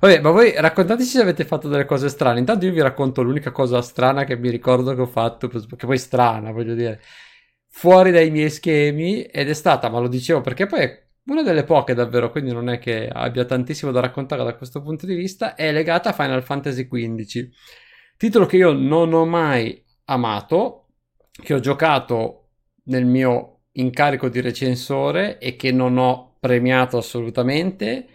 Vabbè, ma voi raccontateci se avete fatto delle cose strane. Intanto io vi racconto l'unica cosa strana che mi ricordo che ho fatto, che poi strana, voglio dire, fuori dai miei schemi, ed è stata, ma lo dicevo perché poi è una delle poche davvero, quindi non è che abbia tantissimo da raccontare da questo punto di vista, è legata a Final Fantasy XV. Titolo che io non ho mai amato, che ho giocato nel mio incarico di recensore e che non ho premiato assolutamente.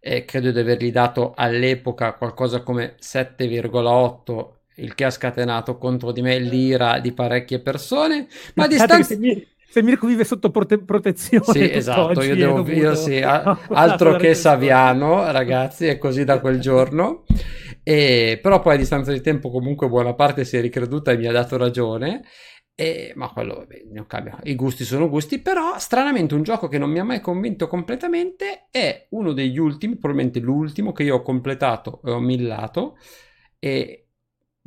E credo di avergli dato all'epoca qualcosa come 7,8 il che ha scatenato contro di me l'ira di parecchie persone ma a distanza se Mirko vive sotto prote- protezione. Sì, esatto, io devo, dovuto... io sì, a- altro che Saviano, ragazzi, è così da quel giorno. E, però poi a distanza di tempo comunque buona parte si è ricreduta e mi ha dato ragione. E, ma quello vabbè, non cambia. I gusti sono gusti, però stranamente un gioco che non mi ha mai convinto completamente è uno degli ultimi, probabilmente l'ultimo che io ho completato e ho millato e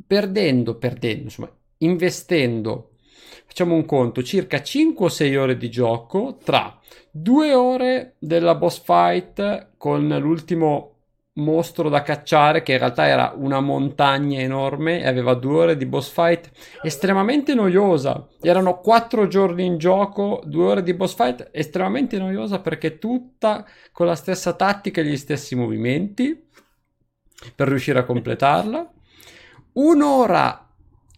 perdendo, perdendo, insomma, investendo facciamo un conto, circa 5 o 6 ore di gioco tra 2 ore della boss fight con l'ultimo mostro da cacciare che in realtà era una montagna enorme e aveva due ore di boss fight estremamente noiosa. Erano quattro giorni in gioco due ore di boss fight estremamente noiosa perché tutta con la stessa tattica e gli stessi movimenti per riuscire a completarla. Un'ora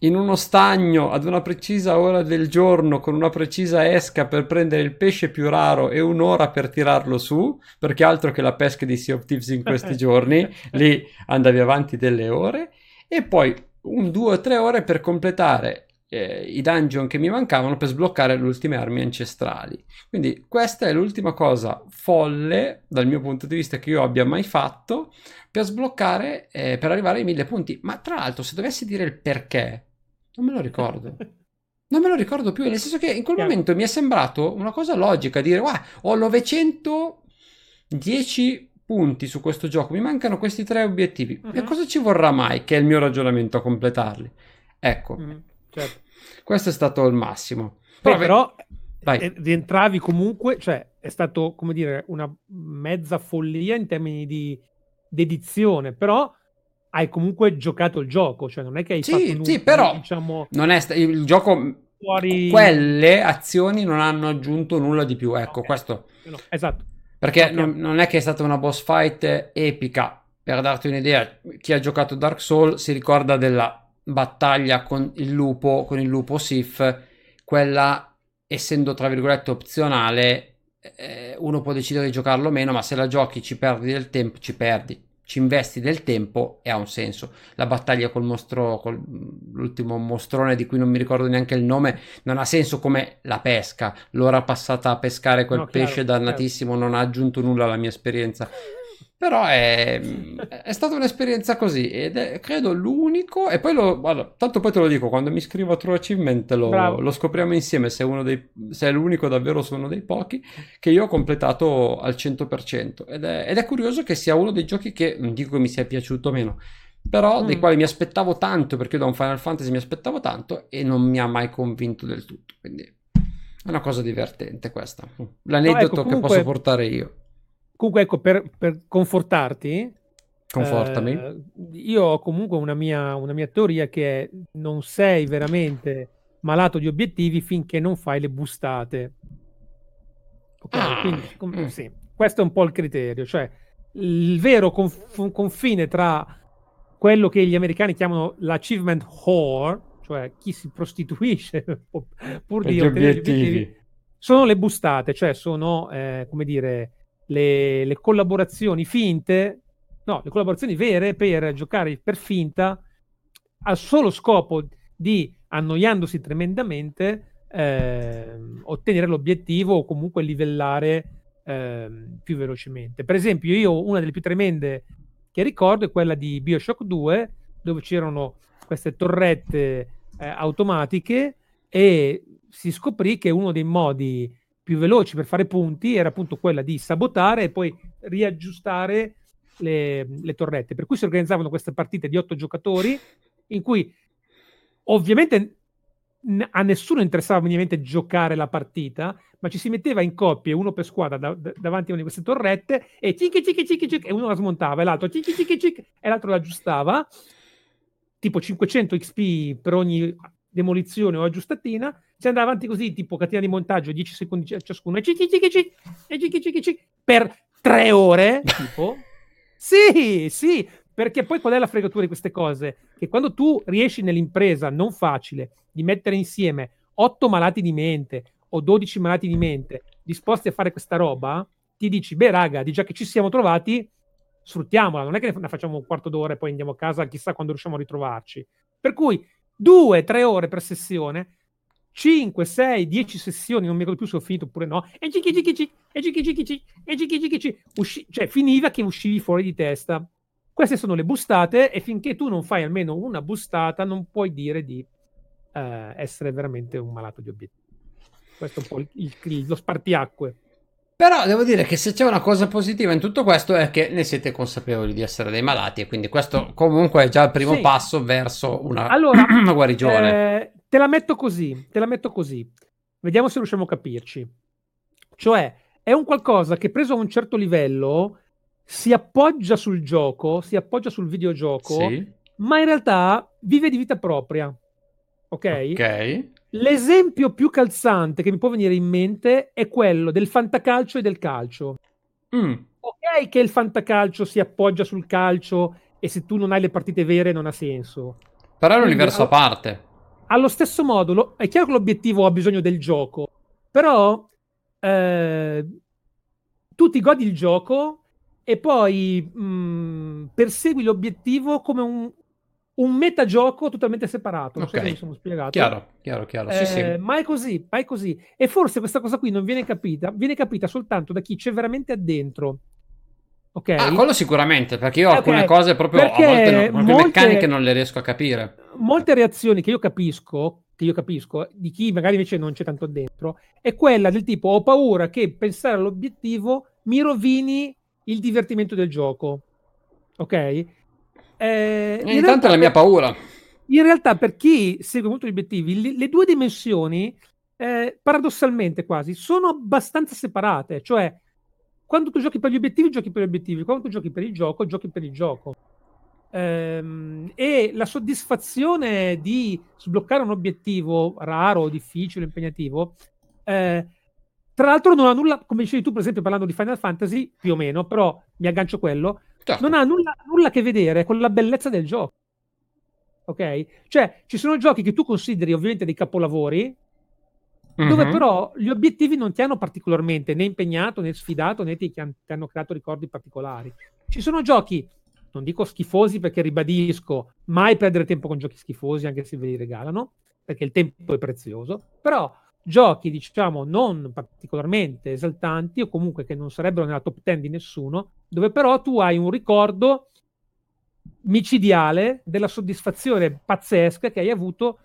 in uno stagno ad una precisa ora del giorno con una precisa esca per prendere il pesce più raro e un'ora per tirarlo su, perché altro che la pesca di Sea of Thieves in questi giorni, lì andavi avanti delle ore, e poi un due o tre ore per completare eh, i dungeon che mi mancavano per sbloccare le ultime armi ancestrali. Quindi questa è l'ultima cosa folle dal mio punto di vista che io abbia mai fatto per sbloccare, eh, per arrivare ai mille punti. Ma tra l'altro, se dovessi dire il perché, non me lo ricordo. Non me lo ricordo più, nel senso che in quel momento mi è sembrato una cosa logica dire, wow, ho 910 punti su questo gioco, mi mancano questi tre obiettivi. Uh-huh. E mhm. cosa ci vorrà mai che è il mio ragionamento a completarli? Ecco, uh-huh. certo. questo è stato il massimo. Però, Beh, però eh, rientravi comunque, cioè è stato, come dire, una mezza follia in termini di dedizione, però hai comunque giocato il gioco, cioè non è che hai sì, fatto nulla, sì, però diciamo, non è sta- il gioco fuori... quelle azioni non hanno aggiunto nulla di più, ecco, okay. questo. No, esatto. Perché okay. non, non, è che è stata una boss fight epica. Per darti un'idea, chi ha giocato Dark Souls si ricorda della battaglia con il lupo, con il lupo Sif, quella essendo tra virgolette opzionale, eh, uno può decidere di giocarlo o meno, ma se la giochi ci perdi del tempo, ci perdi ci investi del tempo e ha un senso. La battaglia col mostro, con l'ultimo mostrone di cui non mi ricordo neanche il nome, non ha senso come la pesca. L'ora passata a pescare quel no, pesce chiaro, dannatissimo chiaro. non ha aggiunto nulla alla mia esperienza. Però è, è stata un'esperienza così ed è credo l'unico. E poi lo. Guarda, tanto poi te lo dico: quando mi iscrivo a True Achievement lo, lo scopriamo insieme. Se è, uno dei, se è l'unico davvero su uno dei pochi che io ho completato al 100%. Ed è, ed è curioso che sia uno dei giochi che non dico che mi sia piaciuto meno, però mm. dei quali mi aspettavo tanto perché da un Final Fantasy mi aspettavo tanto e non mi ha mai convinto del tutto. Quindi è una cosa divertente questa. L'aneddoto no, ecco, comunque... che posso portare io. Comunque, ecco, per, per confortarti, Confortami. Eh, io ho comunque una mia, una mia teoria che è non sei veramente malato di obiettivi finché non fai le bustate. Ok, ah, quindi com- mm. sì, questo è un po' il criterio, cioè il vero conf- confine tra quello che gli americani chiamano l'achievement whore, cioè chi si prostituisce pur di ottenere gli obiettivi, sono le bustate, cioè sono, eh, come dire, le, le collaborazioni finte, no, le collaborazioni vere per giocare per finta al solo scopo di, annoiandosi tremendamente, eh, ottenere l'obiettivo o comunque livellare eh, più velocemente. Per esempio, io una delle più tremende che ricordo è quella di Bioshock 2, dove c'erano queste torrette eh, automatiche e si scoprì che uno dei modi più veloci per fare punti era appunto quella di sabotare e poi riaggiustare le, le torrette. Per cui si organizzavano queste partite di otto giocatori in cui ovviamente a nessuno interessava minimamente giocare la partita, ma ci si metteva in coppie, uno per squadra, da, da, davanti a una di queste torrette, e cichi cichi cichi cichi, e uno la smontava, e l'altro cichi cichi cichi, e l'altro la aggiustava, tipo 500 XP per ogni demolizione o aggiustatina, si andava avanti così, tipo catena di montaggio, 10 secondi ciascuno, e e per tre ore, tipo. sì, sì, perché poi qual è la fregatura di queste cose? Che quando tu riesci nell'impresa non facile di mettere insieme 8 malati di mente o 12 malati di mente disposti a fare questa roba, ti dici, beh raga, di già che ci siamo trovati, sfruttiamola, non è che ne facciamo un quarto d'ora e poi andiamo a casa, chissà quando riusciamo a ritrovarci. Per cui due, tre ore per sessione, 5, 6, 10 sessioni, non mi ricordo più se ho finito oppure no, e gigi gigi e gigi gigi e gigi gigi usci- cioè finiva che uscivi fuori di testa. Queste sono le bustate e finché tu non fai almeno una bustata non puoi dire di eh, essere veramente un malato di obiettivi. Questo è un po' il, il, lo spartiacque. Però devo dire che se c'è una cosa positiva in tutto questo è che ne siete consapevoli di essere dei malati e quindi questo comunque è già il primo sì. passo verso una, allora, una guarigione. Eh, te la metto così, te la metto così. Vediamo se riusciamo a capirci. Cioè, è un qualcosa che preso a un certo livello si appoggia sul gioco, si appoggia sul videogioco, sì. ma in realtà vive di vita propria. Ok? Ok. L'esempio più calzante che mi può venire in mente è quello del fantacalcio e del calcio. Mm. Ok che il fantacalcio si appoggia sul calcio e se tu non hai le partite vere non ha senso. Però è un universo a parte. Allo stesso modo, lo, è chiaro che l'obiettivo ha bisogno del gioco, però eh, tu ti godi il gioco e poi mh, mm, persegui l'obiettivo come un, un metagioco totalmente separato. Non okay. so se mi sono spiegato. Chiaro, chiaro, chiaro. Sì, eh, sì. Ma è così, ma è così. E forse questa cosa qui non viene capita, viene capita soltanto da chi c'è veramente addentro. Ok? Ah, quello sicuramente, perché io okay. alcune cose proprio perché a volte no, molte, meccaniche non le riesco a capire. Molte reazioni che io capisco, che io capisco, di chi magari invece non c'è tanto dentro, è quella del tipo ho paura che pensare all'obiettivo mi rovini il divertimento del gioco. Ok? Eh, Intanto è la mia paura. In realtà, per chi segue molto gli obiettivi, le, le due dimensioni, eh, paradossalmente quasi, sono abbastanza separate. Cioè, quando tu giochi per gli obiettivi, giochi per gli obiettivi. Quando tu giochi per il gioco, giochi per il gioco. Ehm, e la soddisfazione di sbloccare un obiettivo raro, difficile, impegnativo, eh, tra l'altro non ha nulla, come dicevi tu per esempio parlando di Final Fantasy, più o meno, però mi aggancio quello, certo. non ha nulla, nulla a che vedere con la bellezza del gioco. Ok? Cioè, ci sono giochi che tu consideri ovviamente dei capolavori, mm-hmm. dove però gli obiettivi non ti hanno particolarmente né impegnato, né sfidato, né ti, ti hanno creato ricordi particolari. Ci sono giochi, non dico schifosi perché ribadisco, mai perdere tempo con giochi schifosi anche se ve li regalano, perché il tempo è prezioso, però giochi, diciamo, non particolarmente esaltanti o comunque che non sarebbero nella top 10 di nessuno, dove però tu hai un ricordo micidiale della soddisfazione pazzesca che hai avuto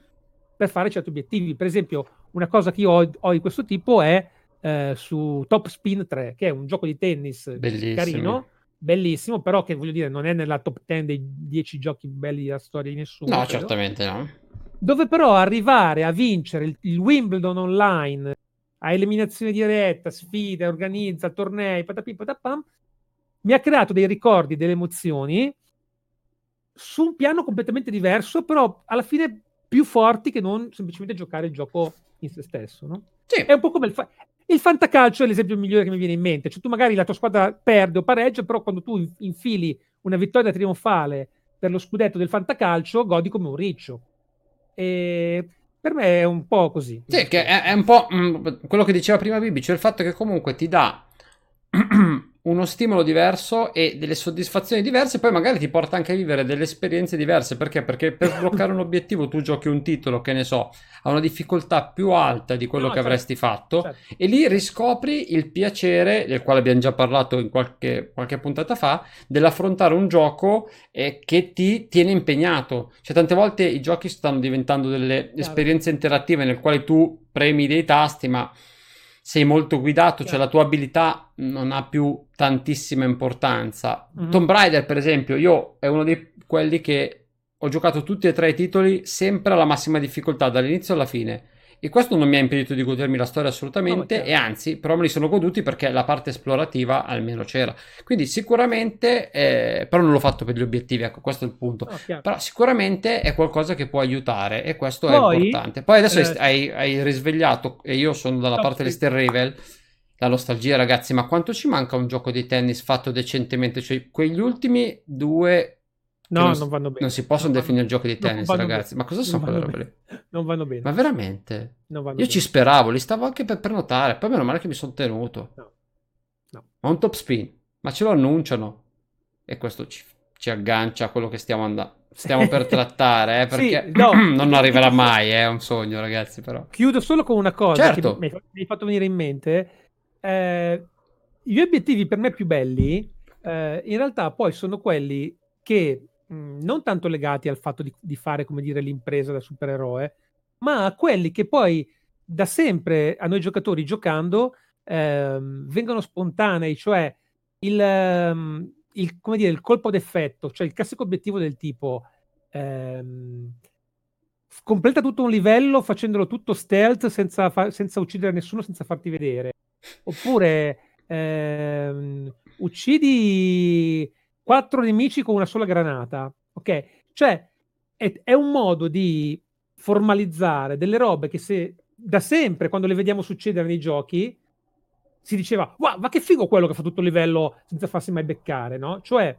per fare certi obiettivi. Per esempio, una cosa che io ho, ho di questo tipo è eh, su Top Spin 3, che è un gioco di tennis Bellissimo. carino, bellissimo, però che voglio dire non è nella top 10 dei 10 giochi belli della storia di nessuno. No, credo. certamente no dove però arrivare a vincere il, il Wimbledon online a eliminazione diretta, sfide, organizza tornei, patapim, patapam, mi ha creato dei ricordi, delle emozioni su un piano completamente diverso, però alla fine più forti che non semplicemente giocare il gioco in se stesso. No? Sì. È un po' come il, fa- il fantacalcio è l'esempio migliore che mi viene in mente. Cioè, tu magari la tua squadra perde o pareggia, però quando tu infili una vittoria trionfale per lo scudetto del fantacalcio, godi come un riccio. E per me è un po' così. Sì, che è, è un po' mh, mm, quello che diceva prima Bibi, cioè il fatto che comunque ti dà uno stimolo diverso e delle soddisfazioni diverse, poi magari ti porta anche a vivere delle esperienze diverse. Perché? Perché per sbloccare un obiettivo tu giochi un titolo che ne so, ha una difficoltà più alta di quello no, che certo, avresti fatto, certo. e lì riscopri il piacere, del quale abbiamo già parlato in qualche, qualche puntata fa, dell'affrontare un gioco eh, che ti tiene impegnato. Cioè, tante volte i giochi stanno diventando delle Chiaro. esperienze interattive nel quale tu premi dei tasti, ma sei molto guidato, cioè la tua abilità non ha più tantissima importanza. Mm-hmm. Tomb Raider, per esempio, io è uno di quelli che ho giocato tutti e tre i titoli sempre alla massima difficoltà, dall'inizio alla fine. E questo non mi ha impedito di godermi la storia assolutamente, no, e anzi, però me li sono goduti perché la parte esplorativa almeno c'era. Quindi sicuramente, eh, però non l'ho fatto per gli obiettivi, ecco, questo è il punto. No, però sicuramente è qualcosa che può aiutare e questo Poi, è importante. Poi adesso eh, hai, hai, risvegliato, e io sono dalla no, parte sì. dell'Ester Ravel, la nostalgia ragazzi, ma quanto ci manca un gioco di tennis fatto decentemente? Cioè, quegli ultimi due No, non, non, vanno bene. Non si possono non definire giochi di tennis, ragazzi. Bene. Ma cosa sono quelle robe lì? Non vanno bene. Ma veramente? Io bene. ci speravo, li stavo anche per prenotare. Poi meno male che mi sono tenuto. No. no. Ma un top spin. Ma ce lo annunciano. E questo ci, ci aggancia a quello che stiamo andando. Stiamo per trattare, eh, perché sì, no. non arriverà mai, è un sogno, ragazzi. Però. Chiudo solo con una cosa certo. che mi hai fatto venire in mente. Eh, gli obiettivi per me più belli, eh, in realtà, poi sono quelli che Mhmm, non tanto legati al fatto di, di, fare, come dire, l'impresa da supereroe, ma a quelli che poi da sempre a noi giocatori giocando ehm, vengono spontanei, cioè il, ehm, il, come dire, il colpo d'effetto, cioè il classico obiettivo del tipo ehm, completa tutto un livello facendolo tutto stealth senza, fa- senza uccidere nessuno, senza farti vedere. Oppure ehm, uccidi quattro nemici con una sola granata. Ok? Cioè, è, è, un modo di formalizzare delle robe che se da sempre, quando le vediamo succedere nei giochi, si diceva, wow, ma che figo quello che fa tutto il livello senza farsi mai beccare, no? Cioè,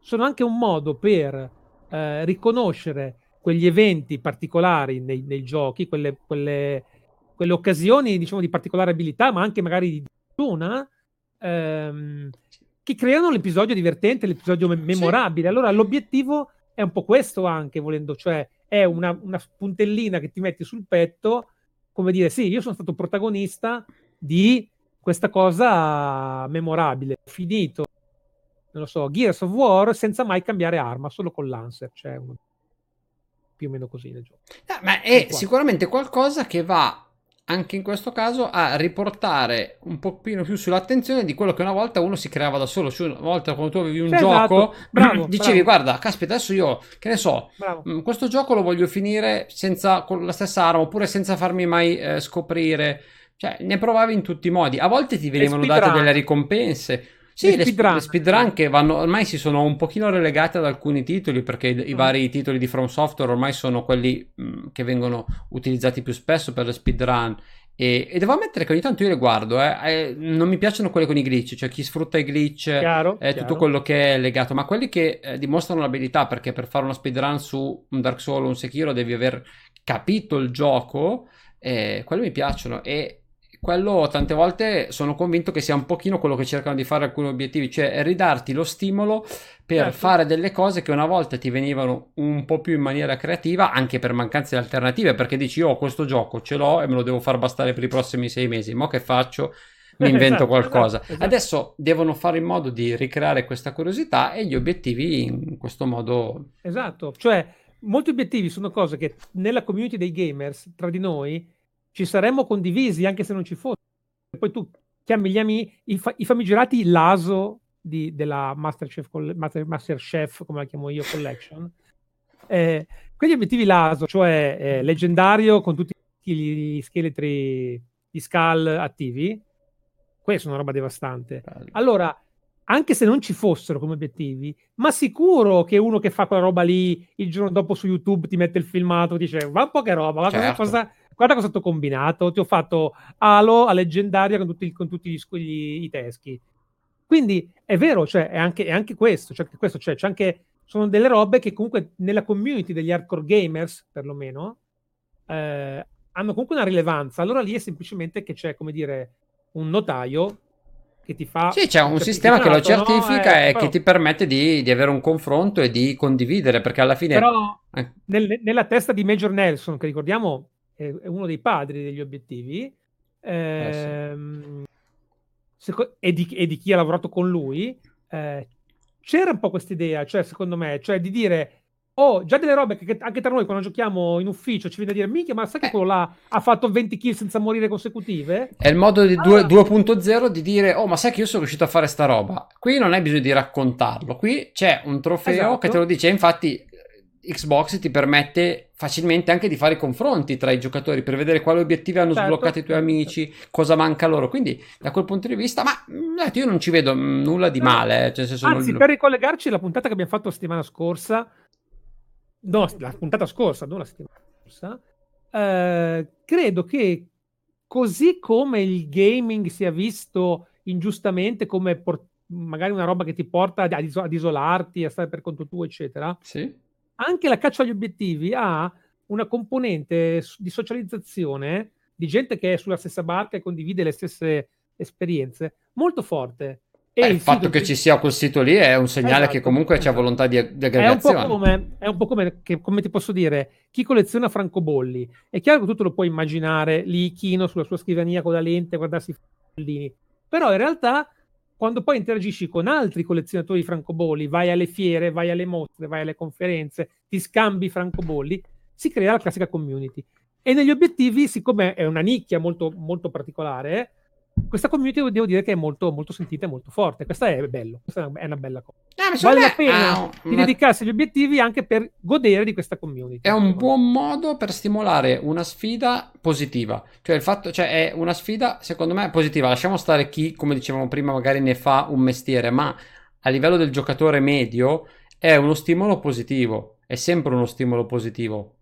sono anche un modo per eh, riconoscere quegli eventi particolari nei, nei giochi, quelle, quelle, quelle, occasioni, diciamo, di particolare abilità, ma anche magari di fortuna, ehm, che creano l'episodio divertente, l'episodio me- memorabile. Sì. Allora l'obiettivo è un po' questo anche, volendo, cioè è una, una puntellina che ti metti sul petto, come dire, sì, io sono stato protagonista di questa cosa memorabile. Ho finito, non lo so, Gears of War senza mai cambiare arma, solo con Lancer, cioè più o meno così nel gioco. No, ma è sicuramente qualcosa che va anche in questo caso a riportare un pochino più sull'attenzione di quello che una volta uno si creava da solo. Cioè, una volta quando tu avevi un sì, gioco, esatto. bravo, dicevi: bravo. Guarda, caspita, adesso io che ne so, bravo. Mm, questo gioco lo voglio finire senza con la stessa arma oppure senza farmi mai eh, scoprire. Cioè, ne provavi in tutti i modi. A volte ti venivano date delle ricompense. Sì, le, speedrun. le speedrun che vanno, ormai si sono un pochino relegate ad alcuni titoli perché i, i mm. vari titoli di From Software ormai sono quelli mh, mm, che vengono utilizzati più spesso per le speedrun e, e, devo ammettere che ogni tanto io le guardo, eh, eh, non mi piacciono quelle con i glitch, cioè chi sfrutta i glitch, chiaro, eh, tutto quello che è legato, ma quelli che eh, dimostrano l'abilità, perché per fare una speedrun su un Dark Souls o un Sekiro devi aver capito il gioco, eh, quelli mi piacciono e quello tante volte sono convinto che sia un pochino quello che cercano di fare alcuni obiettivi, cioè ridarti lo stimolo per certo. fare delle cose che una volta ti venivano un po' più in maniera creativa, anche per mancanza di alternative, perché dici io ho questo gioco, ce l'ho e me lo devo far bastare per i prossimi sei mesi, ma che faccio? Mi invento esatto, qualcosa. Esatto, esatto. Adesso devono fare in modo di ricreare questa curiosità e gli obiettivi in questo modo. Esatto, cioè molti obiettivi sono cose che nella community dei gamers, tra di noi, ci saremmo condivisi anche se non ci fosse. Poi tu chiami gli amici, i, fa- i famigerati l'ASO di, della Masterchef, Master, Masterchef, come la chiamo io, Collection. Eh, quegli obiettivi l'ASO, cioè eh, leggendario con tutti gli scheletri di Skull attivi, questa è una roba devastante. Allora, anche se non ci fossero come obiettivi, ma sicuro che uno che fa quella roba lì il giorno dopo su YouTube ti mette il filmato dice ma un po' che roba, certo. cosa, guarda cosa è stato combinato, ti ho fatto Halo a leggendaria con tutti, con tutti gli, gli, i teschi. Quindi è vero, cioè, è, anche, è anche questo, cioè, questo cioè, c'è anche, sono delle robe che comunque nella community degli hardcore gamers, perlomeno, eh, hanno comunque una rilevanza. Allora lì è semplicemente che c'è, come dire, un notaio che ti fa... Sì, c'è un sistema che lo certifica no? eh, e però... che ti permette di, di, avere un confronto e di condividere, perché alla fine... Però eh. nel, nella testa di Major Nelson, che ricordiamo è, uno dei padri degli obiettivi, ehm, sì. seco- e, di, e, di, chi ha lavorato con lui, eh, c'era un po' questa idea, cioè secondo me, cioè di dire oh, già delle robe che anche tra noi quando giochiamo in ufficio ci viene a dire mica, ma sai che eh. quello là ha fatto 20 kill senza morire consecutive? È il modo di allora... 2.0 di dire oh, ma sai che io sono riuscito a fare sta roba. Qui non hai bisogno di raccontarlo, qui c'è un trofeo esatto. che te lo dice, infatti Xbox ti permette facilmente anche di fare confronti tra i giocatori per vedere quali obiettivi hanno certo. sbloccato i tuoi amici, cosa manca loro. Quindi, da quel punto di vista, ma mm, io non ci vedo mm, nulla di male. Eh, cioè, Anzi, non... per ricollegarci alla puntata che abbiamo fatto la settimana scorsa, no, la puntata scorsa, non la settimana scorsa, eh, credo che così come il gaming sia visto ingiustamente come por- magari una roba che ti porta ad, ad isolarti, a stare per conto tuo, eccetera. Sì anche la caccia agli obiettivi ha una componente di socializzazione di gente che è sulla stessa barca e condivide le stesse esperienze molto forte. E il, fatto che ci sia quel sito lì è un segnale esatto, che comunque esatto. c'è volontà di, di aggregazione. È un po' come, è un po come, che, come ti posso dire, chi colleziona francobolli. È chiaro che tu te lo puoi immaginare lì, chino sulla sua scrivania con la lente, guardarsi i francobollini. Però in realtà quando poi interagisci con altri collezionatori di francobolli, vai alle fiere, vai alle mostre, vai alle conferenze, ti scambi francobolli, si crea la classica community. E negli obiettivi, siccome è una nicchia molto, molto particolare, questa community devo dire che è molto, molto sentita e molto forte. Questa è bello, questa è una bella cosa. Eh, vale la pena ah, di ma... dedicarsi agli obiettivi anche per godere di questa community. È un buon modo per stimolare una sfida positiva. Cioè, il fatto, cioè, è una sfida, secondo me, positiva. Lasciamo stare chi, come dicevamo prima, magari ne fa un mestiere, ma a livello del giocatore medio è uno stimolo positivo. È sempre uno stimolo positivo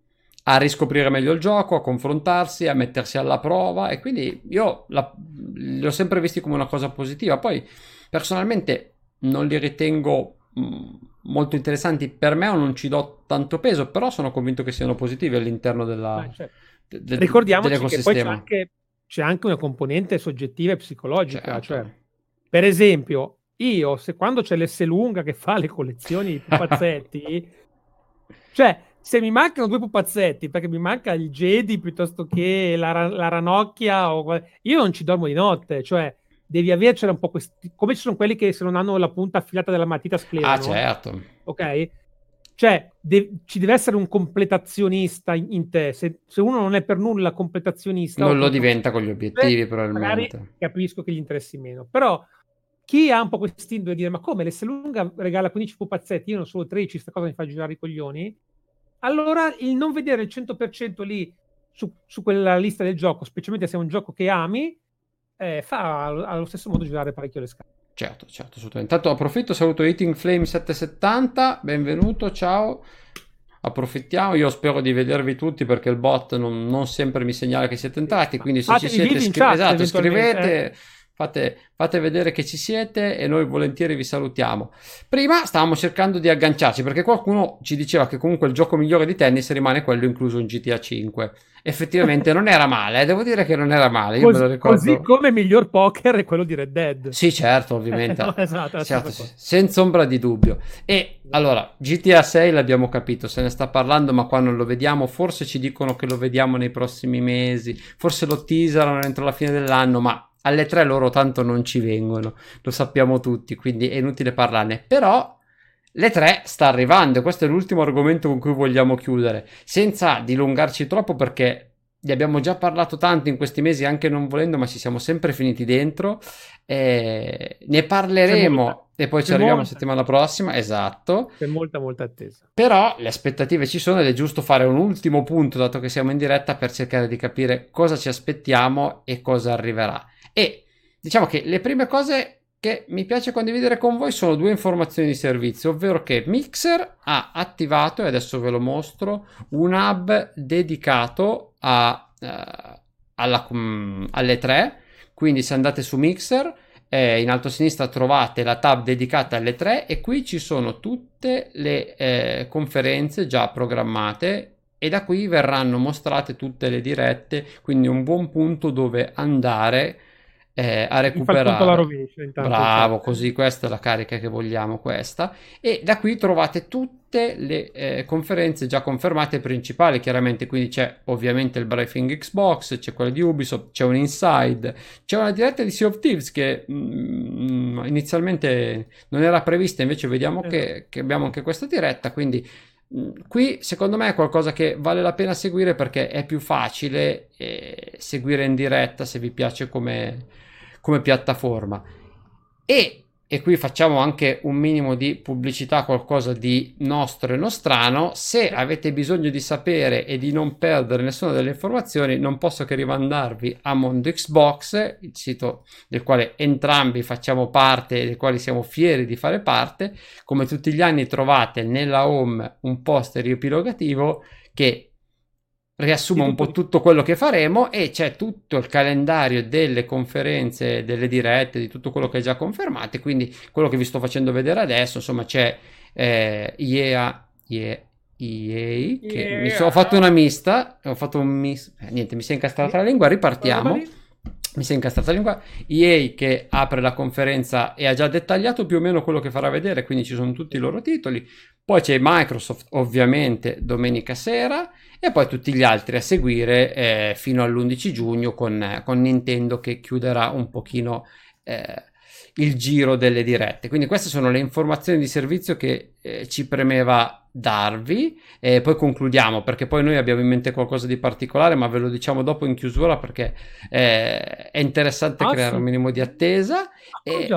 a riscoprire meglio il gioco, a confrontarsi, a mettersi alla prova e quindi io la, li ho sempre visti come una cosa positiva. Poi personalmente non li ritengo mm, molto interessanti per me o non ci do tanto peso, però sono convinto che siano positivi all'interno della, ah, certo. de, Ricordiamoci che poi c'è anche, c'è anche, una componente soggettiva e psicologica, certo. cioè per esempio io se quando c'è l'S lunga che fa le collezioni di pupazzetti cioè se mi mancano due pupazzetti, perché mi manca il Jedi piuttosto che la, la ranocchia, o... io non ci dormo di notte, cioè devi avercela un po' questi... come ci sono quelli che se non hanno la punta affilata della matita sclerano. Ah, certo. Ok? Cioè, de- ci deve essere un completazionista in, in te. Se, se, uno non è per nulla completazionista... Non lo diventa con gli obiettivi, beh, probabilmente. capisco che gli interessi meno. Però chi ha un po' quest'indole di dire ma come, l'S lunga regala 15 pupazzetti, io non solo 13, sta cosa mi fa girare i coglioni? Allora il non vedere il 100% lì su, su, quella lista del gioco, specialmente se è un gioco che ami, eh, fa allo stesso modo girare parecchio le scale. Certo, certo, assolutamente. Intanto approfitto, saluto Eating Flame 770, benvenuto, ciao. Approfittiamo, io spero di vedervi tutti perché il bot non, non sempre mi segnala che siete entrati, quindi se Fate ci siete scri- esatto, scrivete... Eh Fate, fate, vedere che ci siete e noi volentieri vi salutiamo. Prima stavamo cercando di agganciarci perché qualcuno ci diceva che comunque il gioco migliore di tennis rimane quello incluso in GTA 5. Effettivamente non era male, eh? devo dire che non era male. Così, così come miglior poker è quello di Red Dead. Sì, certo, ovviamente. no, esatto, certo, senza ombra di dubbio. E allora, GTA 6 l'abbiamo capito, se ne sta parlando, ma qua non lo vediamo. Forse ci dicono che lo vediamo nei prossimi mesi, forse lo teaserano entro la fine dell'anno, ma alle tre loro tanto non ci vengono, lo sappiamo tutti, quindi è inutile parlarne. Però le tre sta arrivando, questo è l'ultimo argomento con cui vogliamo chiudere, senza dilungarci troppo perché ne abbiamo già parlato tanto in questi mesi, anche non volendo, ma ci siamo sempre finiti dentro. Eh, ne parleremo e poi ci arriviamo la settimana prossima. Esatto. C'è molta, molta attesa. Però le aspettative ci sono ed è giusto fare un ultimo punto, dato che siamo in diretta, per cercare di capire cosa ci aspettiamo e cosa arriverà. E diciamo che le prime cose che mi piace condividere con voi sono due informazioni di servizio, ovvero che Mixer ha attivato, e adesso ve lo mostro, un hub dedicato a, uh, alla, um, alle tre. Quindi se andate su Mixer, eh, in alto a sinistra trovate la tab dedicata alle tre e qui ci sono tutte le eh, conferenze già programmate e da qui verranno mostrate tutte le dirette, quindi un buon punto dove andare eh, a recuperare. La rovescia, intanto, Bravo, così questa è la carica che vogliamo questa. E da qui trovate tutte le eh, conferenze già confermate principali, chiaramente, quindi c'è ovviamente il briefing Xbox, c'è quella di Ubisoft, c'è un Inside, c'è una diretta di Sea of Thieves che mm, inizialmente non era prevista, invece vediamo eh. che, che abbiamo anche questa diretta, quindi mm, Qui secondo me è qualcosa che vale la pena seguire perché è più facile eh, seguire in diretta se vi piace come, come piattaforma. E e qui facciamo anche un minimo di pubblicità, qualcosa di nostro e nostrano. Se avete bisogno di sapere e di non perdere nessuna delle informazioni, non posso che rimandarvi a Mondo Xbox, il sito del quale entrambi facciamo parte e del quale siamo fieri di fare parte. Come tutti gli anni trovate nella home un post riepilogativo che riassumo un po' tutto quello che faremo e c'è tutto il calendario delle conferenze, delle dirette, di tutto quello che è già confermato. Quindi quello che vi sto facendo vedere adesso, insomma, c'è eh, IEA, IEA, EA, che yeah. mi so, ho fatto una mista, ho fatto un mis, eh, niente, mi si è incastrata la lingua, ripartiamo. Mi si è incastrata la lingua. EA che apre la conferenza e ha già dettagliato più o meno quello che farà vedere, quindi ci sono tutti i loro titoli. Poi c'è Microsoft, ovviamente, domenica sera e poi tutti gli altri a seguire eh, fino all'11 giugno con, con, Nintendo che chiuderà un pochino eh, il giro delle dirette. Quindi queste sono le informazioni di servizio che eh, ci premeva darvi e poi concludiamo perché poi noi abbiamo in mente qualcosa di particolare ma ve lo diciamo dopo in chiusura perché eh, è interessante ah, creare sì. un minimo di attesa e,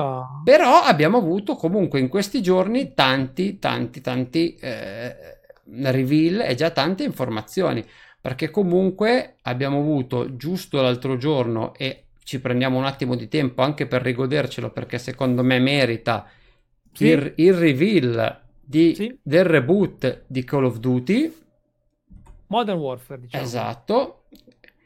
però abbiamo avuto comunque in questi giorni tanti tanti tanti eh, reveal e già tante informazioni perché comunque abbiamo avuto giusto l'altro giorno e ci prendiamo un attimo di tempo anche per rigodercelo perché secondo me merita sì. il, il, reveal di, sì. del reboot di Call of Duty Modern Warfare diciamo esatto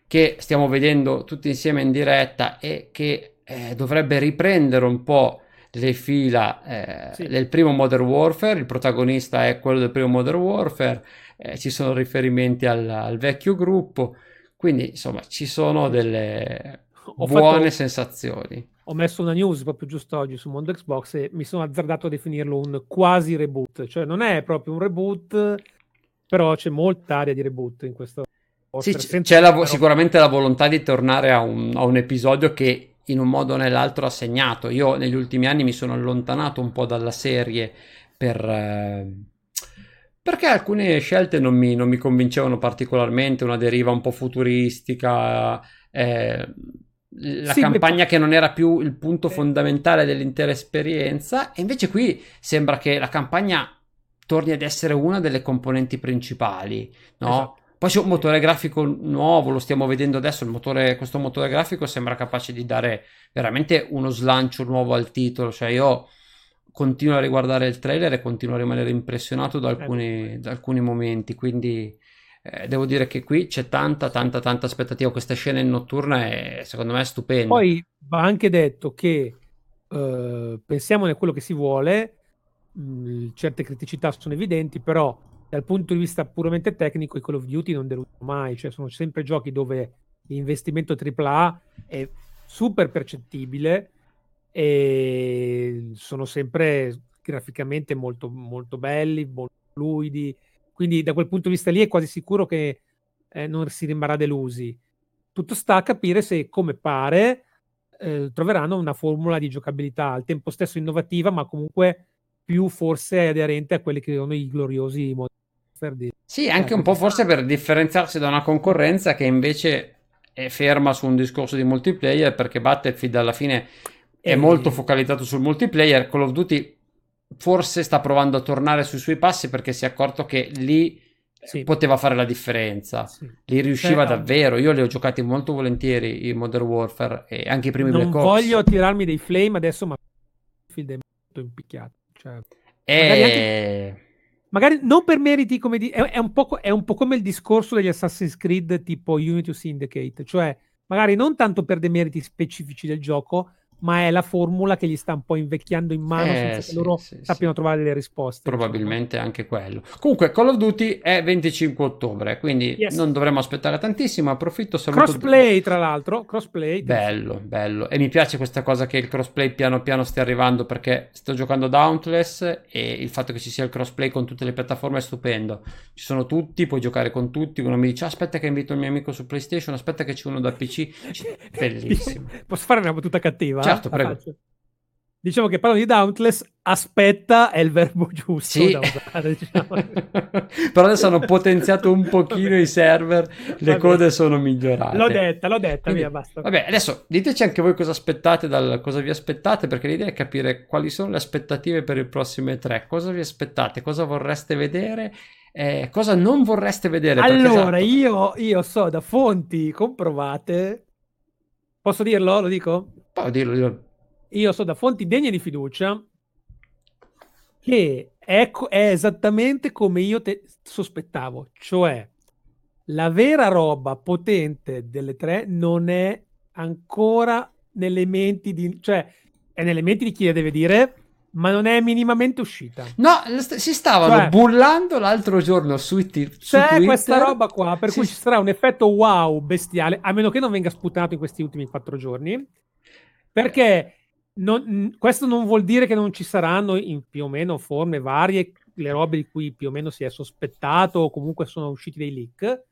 che stiamo vedendo tutti insieme in diretta e che eh, dovrebbe riprendere un po' le fila eh, sì. del primo Modern Warfare, il protagonista è quello del primo Modern Warfare, eh, ci sono riferimenti al, al, vecchio gruppo, quindi insomma ci sono delle ho buone fatto, sensazioni. Ho messo una news proprio giusto oggi su Mondo Xbox e mi sono azzardato a definirlo un quasi reboot, cioè non è proprio un reboot, però c'è molta area di reboot in questo. Sì, c'è la, sicuramente la volontà di tornare a un, a un episodio che in un modo o nell'altro ha segnato. Io negli ultimi anni mi sono allontanato un po' dalla serie per... Eh, perché alcune scelte non mi, non mi, convincevano particolarmente, una deriva un po' futuristica, eh, la sì, campagna che non era più il punto fondamentale dell'intera esperienza, e invece qui sembra che la campagna torni ad essere una delle componenti principali, no? Esatto. Poi c'è un motore grafico nuovo, lo stiamo vedendo adesso, motore, questo motore grafico sembra capace di dare veramente uno slancio nuovo al titolo, cioè io continuo a riguardare il trailer e continuo a rimanere impressionato da alcuni, da alcuni momenti, quindi eh, devo dire che qui c'è tanta, tanta, tanta aspettativa, questa scena in notturna è secondo me stupenda. Poi va anche detto che eh, pensiamo a quello che si vuole, mh, mm, certe criticità sono evidenti, però dal punto di vista puramente tecnico i Call of Duty non deludono mai, cioè sono sempre giochi dove l'investimento AAA è super percettibile e sono sempre graficamente molto, molto belli, molto fluidi, quindi da quel punto di vista lì è quasi sicuro che eh, non si rimarrà delusi. Tutto sta a capire se, come pare, eh, troveranno una formula di giocabilità al tempo stesso innovativa, ma comunque più forse aderente a quelli che sono i gloriosi per dire. Sì, anche un po' forse per differenziarsi da una concorrenza che invece è ferma su un discorso di multiplayer perché Battlefield alla fine è e... molto focalizzato sul multiplayer. Call of Duty forse sta provando a tornare sui suoi passi perché si è accorto che lì sì. poteva fare la differenza. Sì. Lì riusciva cioè, davvero. Io li ho giocati molto volentieri in Modern Warfare e anche i primi non Black Ops. Non voglio tirarmi dei flame adesso, ma Battlefield è molto impicchiato. Cioè, e... anche magari non per meriti come di, è, è, un è, un po', come il discorso degli Assassin's Creed tipo Unity Syndicate, cioè magari non tanto per dei meriti specifici del gioco, ma è la formula che gli sta un po' invecchiando in mano eh, senza sì, che loro sì, sappiano sì. trovare delle risposte. Probabilmente diciamo. anche quello. Comunque Call of Duty è 25 ottobre, quindi yes. non dovremmo aspettare tantissimo, approfitto saluto Crossplay tra l'altro, crossplay. Bello, bello. E mi piace questa cosa che il crossplay piano piano stia arrivando perché sto giocando Dauntless e il fatto che ci sia il crossplay con tutte le piattaforme è stupendo. Ci sono tutti, puoi giocare con tutti, uno mi dice aspetta che invito il mio amico su PlayStation, aspetta che c'è uno da PC. Bellissimo. Posso fare una battuta cattiva? Certo certo, prego. diciamo che parlando di Dauntless, aspetta è il verbo giusto sì. da usare. Diciamo. Però adesso hanno potenziato un pochino i server, le vabbè. code sono migliorate. L'ho detta, l'ho detta, Quindi, via, basta. Vabbè, adesso diteci anche voi cosa aspettate, dal, cosa vi aspettate, perché l'idea è capire quali sono le aspettative per il prossimo E3, cosa vi aspettate, cosa vorreste vedere. Eh, cosa non vorreste vedere? Allora, esatto... io, io so da fonti comprovate. Posso dirlo? Lo dico? Può dirlo, dirlo io so da fonti degne di fiducia che è, è esattamente come io te sospettavo, cioè la vera roba potente delle tre non è ancora nelle menti di, cioè è nelle menti di chi la deve dire, ma non è minimamente uscita. No, si stavano cioè, bullando l'altro giorno su, t- su c'è Twitter. questa roba qua, per si... cui ci sarà un effetto wow bestiale, a meno che non venga sputato in questi ultimi quattro giorni, perché non, questo non vuol dire che non ci saranno in più o meno forme varie le robe di cui più o meno si è sospettato o comunque sono usciti dei leak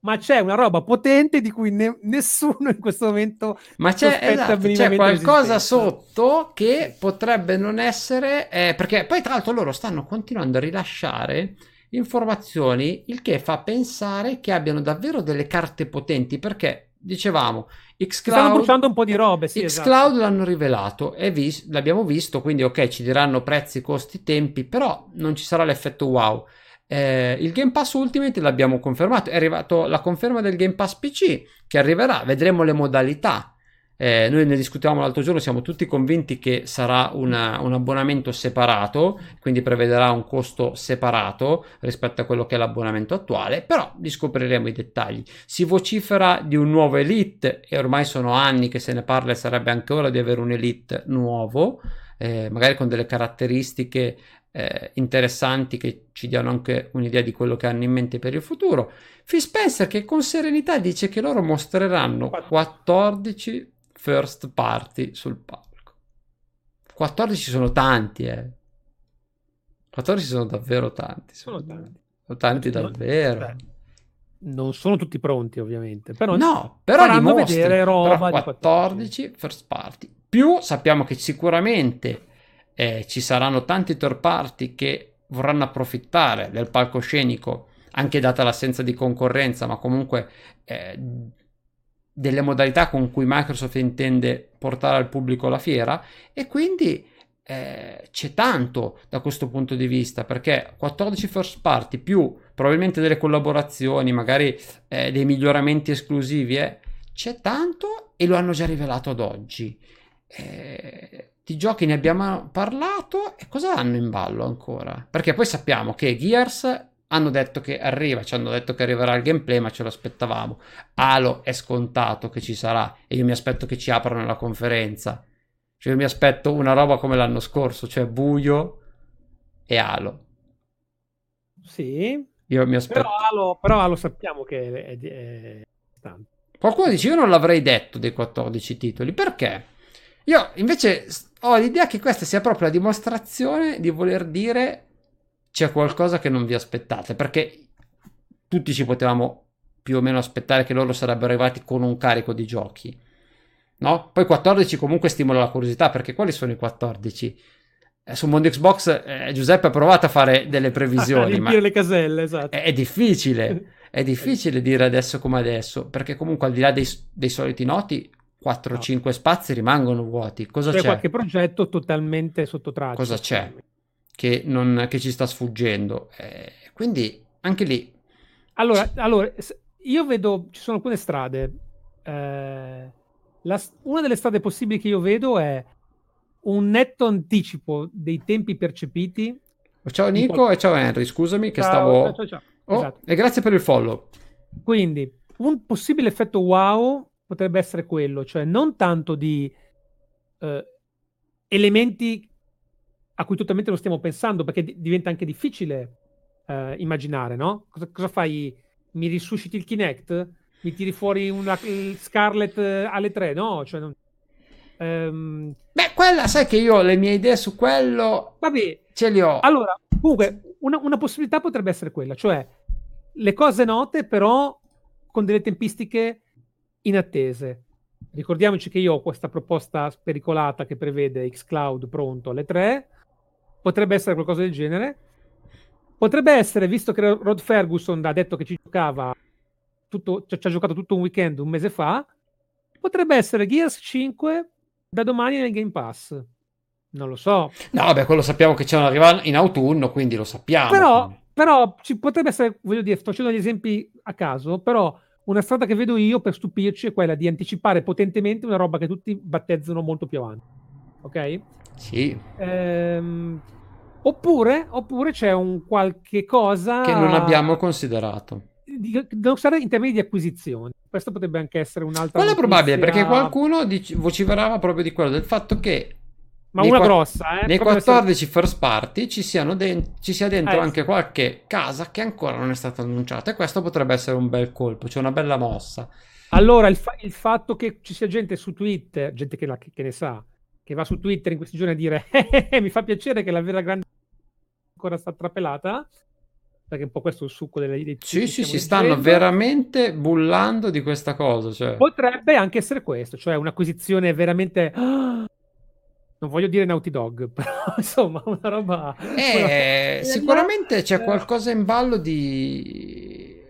ma c'è una roba potente di cui ne- nessuno in questo momento ma c'è, esatto, c'è qualcosa sotto che potrebbe non essere eh, perché poi tra l'altro loro stanno continuando a rilasciare informazioni il che fa pensare che abbiano davvero delle carte potenti perché dicevamo Xcloud, stanno bruciando un po' di robe. Sì, Xcloud esatto. l'hanno rivelato, e vis- l'abbiamo visto, quindi ok, ci diranno prezzi, costi, tempi, però non ci sarà l'effetto wow. Eh, il Game Pass Ultimate l'abbiamo confermato, è arrivato la conferma del Game Pass PC che arriverà, vedremo le modalità. Eh, noi ne discutevamo l'altro giorno, siamo tutti convinti che sarà una, un abbonamento separato, quindi prevederà un costo separato rispetto a quello che è l'abbonamento attuale, però li scopriremo i dettagli. Si vocifera di un nuovo Elite e ormai sono anni che se ne parla e sarebbe anche ora di avere un Elite nuovo, eh, magari con delle caratteristiche eh, interessanti che ci diano anche un'idea di quello che hanno in mente per il futuro. Phil Spencer che con serenità dice che loro mostreranno 14 first party sul palco. 14 sono tanti, eh. 14 sono davvero tanti. Sono tanti. Sono tanti davvero. Beh, non sono tutti pronti, ovviamente. Però no, però faranno vedere roba però 14 first party. Più sappiamo che sicuramente eh, ci saranno tanti third party che vorranno approfittare del palcoscenico, anche data l'assenza di concorrenza, ma comunque eh, delle modalità con cui Microsoft intende portare al pubblico la fiera e quindi eh, c'è tanto da questo punto di vista perché 14 first party più probabilmente delle collaborazioni, magari eh, dei miglioramenti esclusivi, eh, c'è tanto e lo hanno già rivelato ad oggi. Eh, di giochi ne abbiamo parlato e cosa hanno in ballo ancora? Perché poi sappiamo che Gears hanno detto che arriva, ci hanno detto che arriverà il gameplay, ma ce lo aspettavamo. Halo è scontato che ci sarà e io mi aspetto che ci aprano la conferenza. Cioè io mi aspetto una roba come l'anno scorso, cioè buio e Halo. Sì. Io mi aspetto. Però Halo, però Halo sappiamo che è, è, è Qualcuno dice io non l'avrei detto dei 14 titoli, perché? Io invece ho l'idea che questa sia proprio la dimostrazione di voler dire c'è qualcosa che non vi aspettate, perché tutti ci potevamo più o meno aspettare che loro sarebbero arrivati con un carico di giochi. No? Poi 14 comunque stimola la curiosità, perché quali sono i 14? Eh, su mondo Xbox eh, Giuseppe ha provato a fare delle previsioni, ma le caselle, esatto. è, è difficile, è difficile dire adesso come adesso, perché comunque al di là dei, dei soliti noti 4-5 no. spazi rimangono vuoti. Cosa c'è? C'è qualche progetto totalmente sotto traccia. Cosa c'è? Che, non, che ci sta sfuggendo. Eh, quindi anche lì. Allora, allora, io vedo, ci sono alcune strade. Eh, la, una delle strade possibili che io vedo è un netto anticipo dei tempi percepiti. Ciao Nico e ciao Henry, scusami che ciao, stavo... Ciao, ciao, oh, esatto. E grazie per il follow. Quindi, un possibile effetto wow potrebbe essere quello, cioè non tanto di eh, elementi a cui totalmente non stiamo pensando, perché d- diventa anche difficile uh, immaginare, no? Cosa, cosa, fai? Mi risusciti il Kinect? Mi tiri fuori una Scarlet eh, alle tre? No, cioè non... um... Beh, quella, sai che io le mie idee su quello Vabbè, ce le ho. Allora, comunque, una, una possibilità potrebbe essere quella, cioè le cose note però con delle tempistiche inattese. ricordiamoci che io ho questa proposta spericolata che prevede xCloud pronto alle 3, potrebbe essere qualcosa del genere. Potrebbe essere, visto che Rod Ferguson ha detto che ci giocava tutto, ci ha giocato tutto un weekend un mese fa, potrebbe essere Gears 5 da domani nel Game Pass. Non lo so. No, vabbè, quello sappiamo che c'è un arriva in autunno, quindi lo sappiamo. Però, però ci potrebbe essere, voglio dire, sto facendo degli esempi a caso, però una strada che vedo io per stupirci è quella di anticipare potentemente una roba che tutti battezzano molto più avanti. Ok? Sì. Ehm, oppure, oppure c'è un qualche cosa che non abbiamo considerato. devo usare in termini di acquisizione. Questo potrebbe anche essere un'altra. Quello è probabile perché qualcuno dice, vociferava proprio di quello del fatto che ma una qua- grossa, eh? Nei 14 essere... first party ci, den- ci sia dentro eh, anche sì. qualche casa che ancora non è stata annunciata e questo potrebbe essere un bel colpo, cioè una bella mossa. Allora, il, fa- il fatto che ci sia gente su Twitter, gente che, la- che, ne sa, che va su Twitter in questi giorni a dire eh, eh, mi fa piacere che la vera grande ancora sta trapelata, perché un po' questo è il succo delle idee. Sì, sì, si stanno veramente bullando di questa cosa. Cioè. Potrebbe anche essere questo, cioè un'acquisizione veramente... Non voglio dire Naughty Dog, però insomma una roba... Eh, sicuramente c'è qualcosa in ballo di...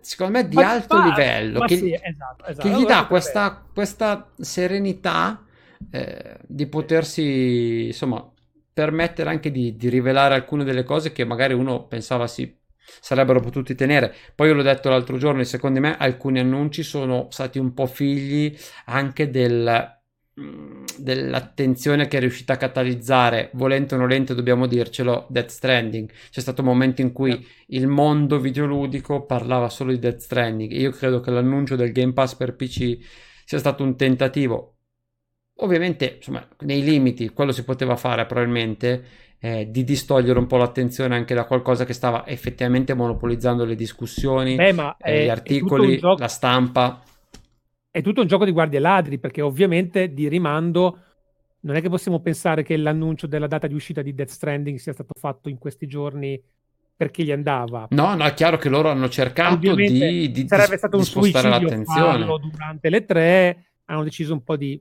Secondo me di ma, alto ma, livello, ma che, sì, esatto, esatto. che, gli dà questa, questa, serenità eh, di potersi, insomma, permettere anche di, di, rivelare alcune delle cose che magari uno pensava si sarebbero potuti tenere. Poi io l'ho detto l'altro giorno, secondo me alcuni annunci sono stati un po' figli anche del dell'attenzione che è riuscita a catalizzare, volente o nolente dobbiamo dircelo, Death Stranding. C'è stato un momento in cui il mondo videoludico parlava solo di Death Stranding io credo che l'annuncio del Game Pass per PC sia stato un tentativo. Ovviamente, insomma, nei limiti, quello si poteva fare probabilmente, eh, di distogliere un po' l'attenzione anche da qualcosa che stava effettivamente monopolizzando le discussioni, Beh, ma eh, gli articoli, la stampa è tutto un gioco di guardie ladri, perché ovviamente di rimando non è che possiamo pensare che l'annuncio della data di uscita di Death Stranding sia stato fatto in questi giorni perché gli andava. No, no, è chiaro che loro hanno cercato di, di, sarebbe stato di un spostare l'attenzione. durante le tre, hanno deciso un po' di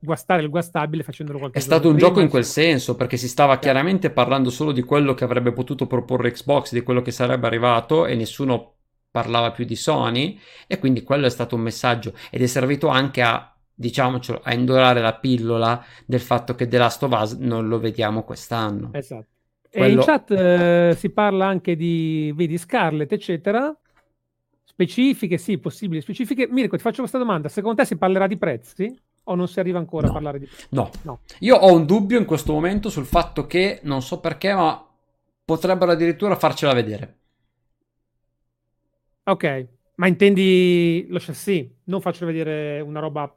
guastare il guastabile facendolo qualcosa. È stato un prima, gioco in quel senso, perché si stava chiaramente parlando solo di quello che avrebbe potuto proporre Xbox, di quello che sarebbe arrivato e nessuno parlava più di Sony e quindi quello è stato un messaggio ed è servito anche a diciamocelo a indorare la pillola del fatto che The Last of Us non lo vediamo quest'anno. Esatto. Quello... e in chat eh, si parla anche di vedi Scarlett eccetera. Specifiche sì possibili specifiche. Mirko ti faccio questa domanda. Secondo te si parlerà di prezzi o non si arriva ancora no. a parlare di no. no io ho un dubbio in questo momento sul fatto che non so perché ma potrebbero addirittura farcela vedere Ok, ma intendi lo chassis? Non faccio vedere una roba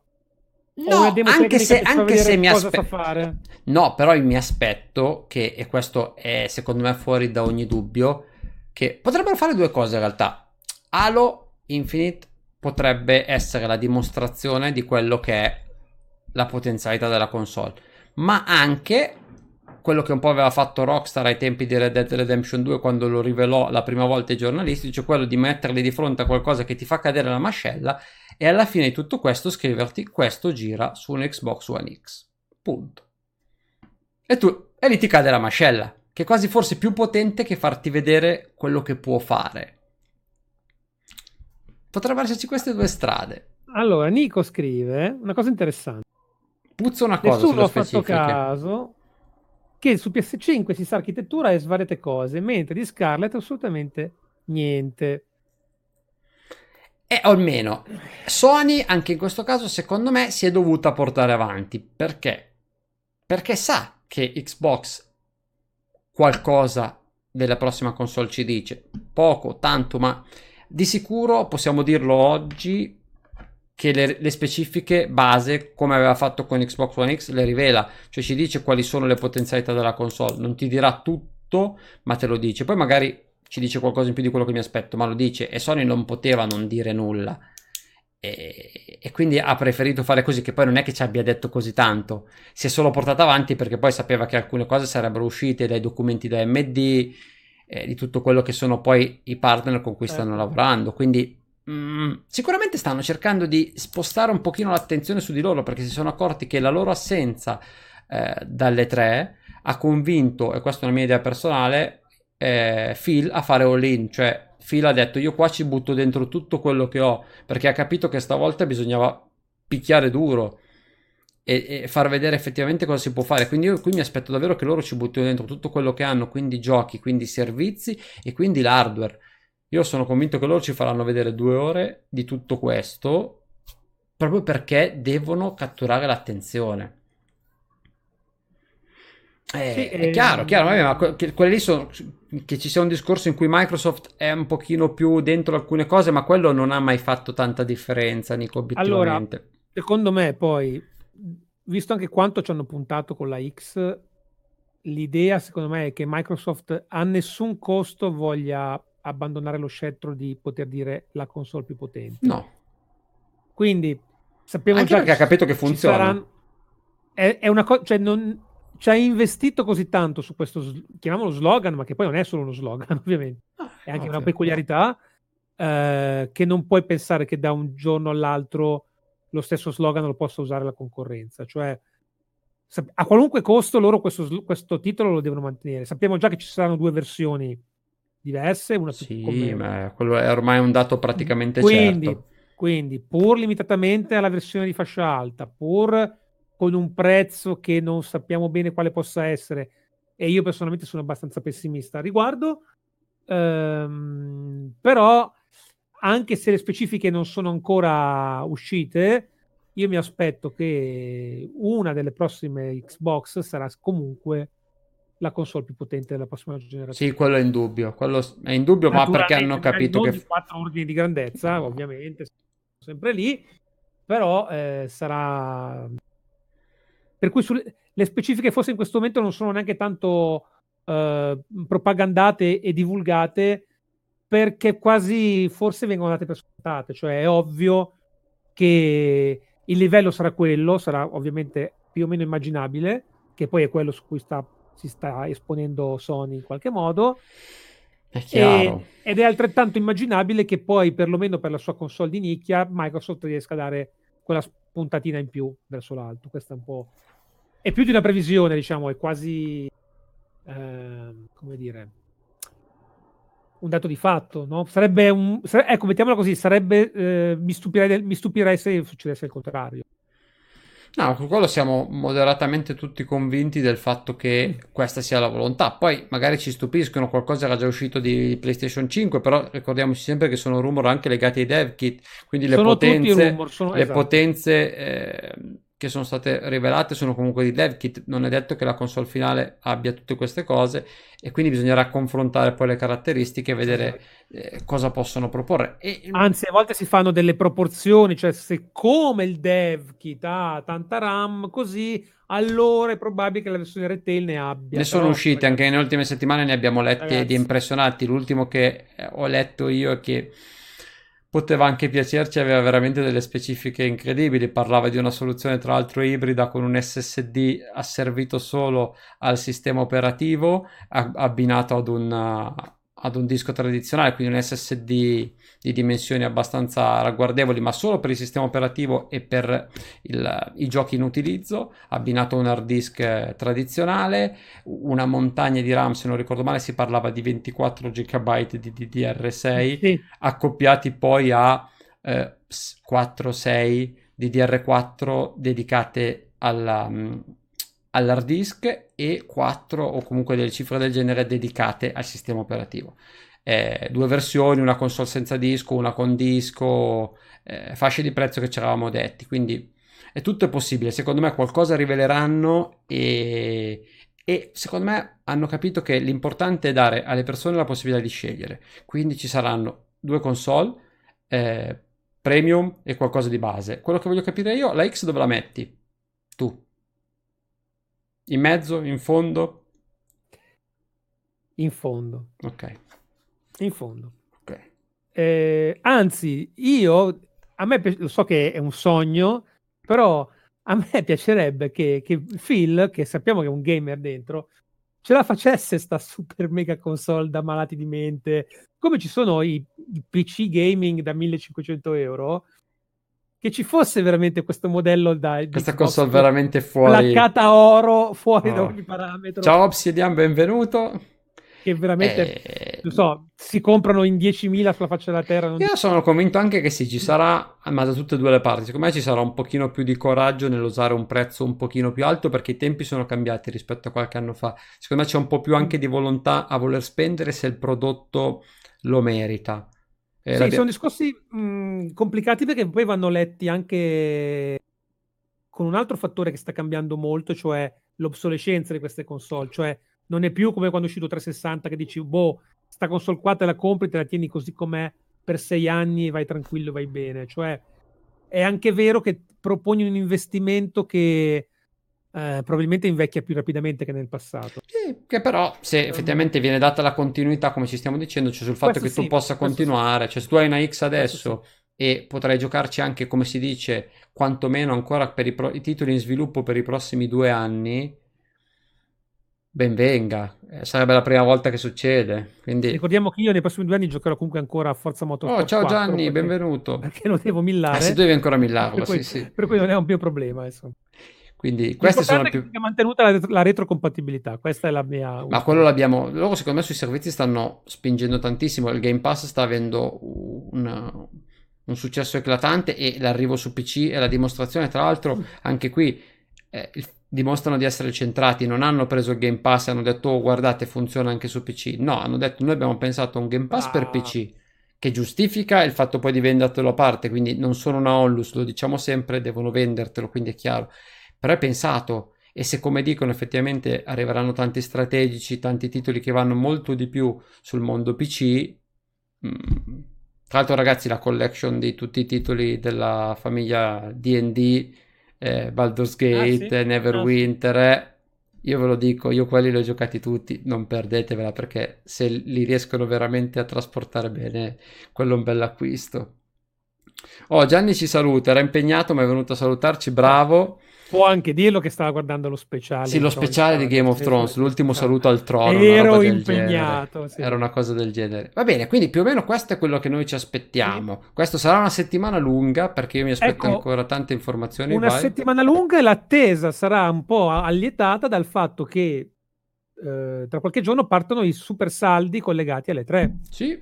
No, anche se, anche se mi aspetto. No, però mi aspetto che, e questo è secondo me fuori da ogni dubbio, che potrebbero fare due cose in realtà. Halo Infinite potrebbe essere la dimostrazione di quello che è la potenzialità della console, ma anche quello che un po' aveva fatto Rockstar ai tempi di Red Dead Redemption 2 quando lo rivelò la prima volta ai giornalisti, cioè quello di metterli di fronte a qualcosa che ti fa cadere la mascella e alla fine di tutto questo scriverti questo gira su un Xbox One X. Punto. E tu e lì ti cade la mascella, che è quasi forse più potente che farti vedere quello che può fare. Potrebbero esserci queste due strade. Allora, Nico scrive una cosa interessante. Puzza una cosa Nessuno ha fatto caso che su PS5 si sa architettura e svariate cose, mentre di Scarlett assolutamente niente. E o almeno Sony, anche in questo caso, secondo me, si è dovuta portare avanti. Perché? Perché sa che Xbox qualcosa della prossima console ci dice. Poco, tanto, ma di sicuro possiamo dirlo oggi che le, le, specifiche base, come aveva fatto con Xbox One X, le rivela, cioè ci dice quali sono le potenzialità della console, non ti dirà tutto, ma te lo dice. Poi magari ci dice qualcosa in più di quello che mi aspetto, ma lo dice e Sony non poteva non dire nulla. E, e, quindi ha preferito fare così, che poi non è che ci abbia detto così tanto, si è solo portata avanti perché poi sapeva che alcune cose sarebbero uscite dai documenti da MD, eh, di tutto quello che sono poi i partner con cui stanno certo. lavorando. Quindi Mm, sicuramente stanno cercando di spostare un pochino l'attenzione su di loro perché si sono accorti che la loro assenza eh, dalle tre ha convinto, e questa è una mia idea personale, eh, Phil a fare all-in, cioè Phil ha detto io qua ci butto dentro tutto quello che ho perché ha capito che stavolta bisognava picchiare duro e, e, far vedere effettivamente cosa si può fare. Quindi io qui mi aspetto davvero che loro ci buttino dentro tutto quello che hanno, quindi giochi, quindi servizi e quindi l'hardware. Io sono convinto che loro ci faranno vedere due ore di tutto questo proprio perché devono catturare l'attenzione. Eh, sì, è chiaro, chiaro, vabbè, ma que- quelli lì sono che ci sia un discorso in cui Microsoft è un pochino più dentro alcune cose, ma quello non ha mai fatto tanta differenza, Nico, obiettivamente. Allora, secondo me poi visto anche quanto ci hanno puntato con la X, l'idea secondo me è che Microsoft a nessun costo voglia abbandonare lo scettro di poter dire la console più potente. No. Quindi sappiamo anche già perché ha capito che funziona. Saranno... È, è, una cosa, cioè non ci ha investito così tanto su questo, chiamiamolo slogan, ma che poi non è solo uno slogan, ovviamente, ah, è anche ovvio. una peculiarità eh, che non puoi pensare che da un giorno all'altro lo stesso slogan lo possa usare la concorrenza. Cioè, a qualunque costo loro questo, questo titolo lo devono mantenere. Sappiamo già che ci saranno due versioni diverse. Una sì, come... ma quello è ormai un dato praticamente quindi, certo. Quindi, pur limitatamente alla versione di fascia alta, pur con un prezzo che non sappiamo bene quale possa essere, e io personalmente sono abbastanza pessimista a riguardo, ehm, però anche se le specifiche non sono ancora uscite, io mi aspetto che una delle prossime Xbox sarà comunque la console più potente della prossima generazione. Sì, quello è indubbio, quello è indubbio, ma perché hanno capito che... quattro ordini di grandezza, ovviamente, sempre lì, però eh, sarà... Per cui sulle... le specifiche forse in questo momento non sono neanche tanto eh, propagandate e divulgate, perché quasi forse vengono date per scontate, cioè è ovvio che il livello sarà quello, sarà ovviamente più o meno immaginabile, che poi è quello su cui sta, si sta esponendo Sony in qualche modo. È. E, ed è altrettanto immaginabile che poi, perlomeno per la sua console di nicchia, Microsoft riesca a dare quella spuntatina in più verso l'alto. Questa è un po'. È più di una previsione, diciamo, è quasi. Eh, come dire un dato di fatto, no? Sarebbe un... Sare- ecco, mettiamola così, sarebbe... Eh, mi, stupirei, mi stupirei se succedesse il contrario. No, con quello siamo moderatamente tutti convinti del fatto che mm. questa sia la volontà. Poi magari ci stupiscono, qualcosa era già uscito di PlayStation 5, però ricordiamoci sempre che sono rumor anche legati ai dev kit, quindi le sono potenze, rumor, sono... le esatto. potenze eh, che sono state rivelate sono comunque di dev kit, non è detto che la console finale abbia tutte queste cose e quindi bisognerà confrontare poi le caratteristiche e vedere eh, cosa possono proporre. E... Anzi, a volte si fanno delle proporzioni, cioè se come il dev kit ha tanta RAM, così allora è probabile che la versione retail ne abbia. Ne sono uscite, anche nelle ultime settimane ne abbiamo letti Ragazzi. di impressionanti. L'ultimo che eh, ho letto io è che poteva anche piacerci, aveva veramente delle specifiche incredibili, parlava di una soluzione tra l'altro ibrida con un SSD asservito solo al sistema operativo abbinato ad un, ad un disco tradizionale, quindi un SSD di dimensioni abbastanza ragguardevoli, ma solo per il sistema operativo e per il, i giochi in utilizzo, abbinato a un hard disk eh, tradizionale, una montagna di RAM, se non ricordo male, si parlava di 24 GB di DDR6, sì. accoppiati poi a eh, 4-6 DDR4 dedicate alla, mm, all'hard disk e 4 o comunque delle cifre del genere dedicate al sistema operativo. Eh, due versioni, una console senza disco, una con disco, eh, fasce di prezzo che ci eravamo detti, quindi è tutto è possibile. Secondo me qualcosa riveleranno e, e secondo me hanno capito che l'importante è dare alle persone la possibilità di scegliere. Quindi ci saranno due console, eh, premium e qualcosa di base. Quello che voglio capire io, la X dove la metti? Tu. In mezzo? In fondo? In fondo. Ok. In fondo. Ok. Eh, anzi, io, a me lo so che è un sogno, però a me piacerebbe che, che Phil, che sappiamo che è un gamer dentro, ce la facesse sta super mega console da malati di mente, come ci sono i, i PC gaming da 1500 euro, che ci fosse veramente questo modello da questa console veramente fuori placcata oro fuori oh. da ogni parametro ciao Obsidian benvenuto che veramente eh... non so, si comprano in 10.000 sulla faccia della terra. Io sono convinto anche che sì, ci sarà, ma da tutte e due le parti, secondo me ci sarà un pochino più di coraggio nell'usare un prezzo un pochino più alto perché i tempi sono cambiati rispetto a qualche anno fa. Secondo me c'è un po' più anche di volontà a voler spendere se il prodotto lo merita. Eh, sì, sono discorsi mh, complicati perché poi vanno letti anche con un altro fattore che sta cambiando molto, cioè l'obsolescenza di queste console, cioè non è più come quando è uscito 360 che dici, boh, sta console qua te la compri, te la tieni così com'è per sei anni, vai tranquillo, vai bene. Cioè, è anche vero che proponi un investimento che eh, probabilmente invecchia più rapidamente che nel passato. Sì, che però se effettivamente viene data la continuità, come ci stiamo dicendo, cioè sul fatto questo che sì, tu possa continuare, sì. cioè se tu hai una X adesso e potrai giocarci anche, come si dice, quantomeno ancora per i, pro- i titoli in sviluppo per i prossimi due anni, ben venga, eh, sarebbe la prima volta che succede. Quindi... Ricordiamo che io nei prossimi due anni giocherò comunque ancora a Forza Motorsport Oh, ciao Gianni, perché, benvenuto. Perché lo devo millare. Ah, se devi ancora millarlo, per cui, sì, sì. Per cui non è un mio problema, adesso. Quindi queste sono più... È mantenuta la, la, retrocompatibilità, questa è la mia... Ma quello l'abbiamo... Loro secondo me sui servizi stanno spingendo tantissimo, il Game Pass sta avendo un, un successo eclatante e l'arrivo su PC è la dimostrazione, tra l'altro mm. anche qui eh, il dimostrano di essere centrati, non hanno preso il Game Pass e hanno detto oh, guardate funziona anche su PC, no, hanno detto noi abbiamo pensato a un Game Pass ah. per PC che giustifica il fatto poi di vendertelo a parte, quindi non sono una onlus, lo diciamo sempre, devono vendertelo, quindi è chiaro, però è pensato e se come dicono effettivamente arriveranno tanti strategici, tanti titoli che vanno molto di più sul mondo PC, mh, mm, tra l'altro ragazzi la collection di tutti i titoli della famiglia D&D eh, Baldur's ah, Gate, ah, sì? Neverwinter. Ah, sì. Io ve lo dico, io quelli li ho giocati tutti, non perdetevela perché se li riescono veramente a trasportare bene, quello è un bel acquisto. Oh, Gianni ci saluta, era impegnato ma è venuto a salutarci, bravo. Può anche dirlo che stava guardando lo speciale. Sì, lo speciale di Game of Thrones, l'ultimo saluto al trono. Ero impegnato. Sì. Era una cosa del genere. Va bene, quindi più o meno questo è quello che noi ci aspettiamo. Sì. Questo sarà una settimana lunga perché io mi aspetto ecco, ancora tante informazioni. Una vai. settimana lunga e l'attesa sarà un po' allietata dal fatto che eh, tra qualche giorno partono i super saldi collegati alle tre. Sì,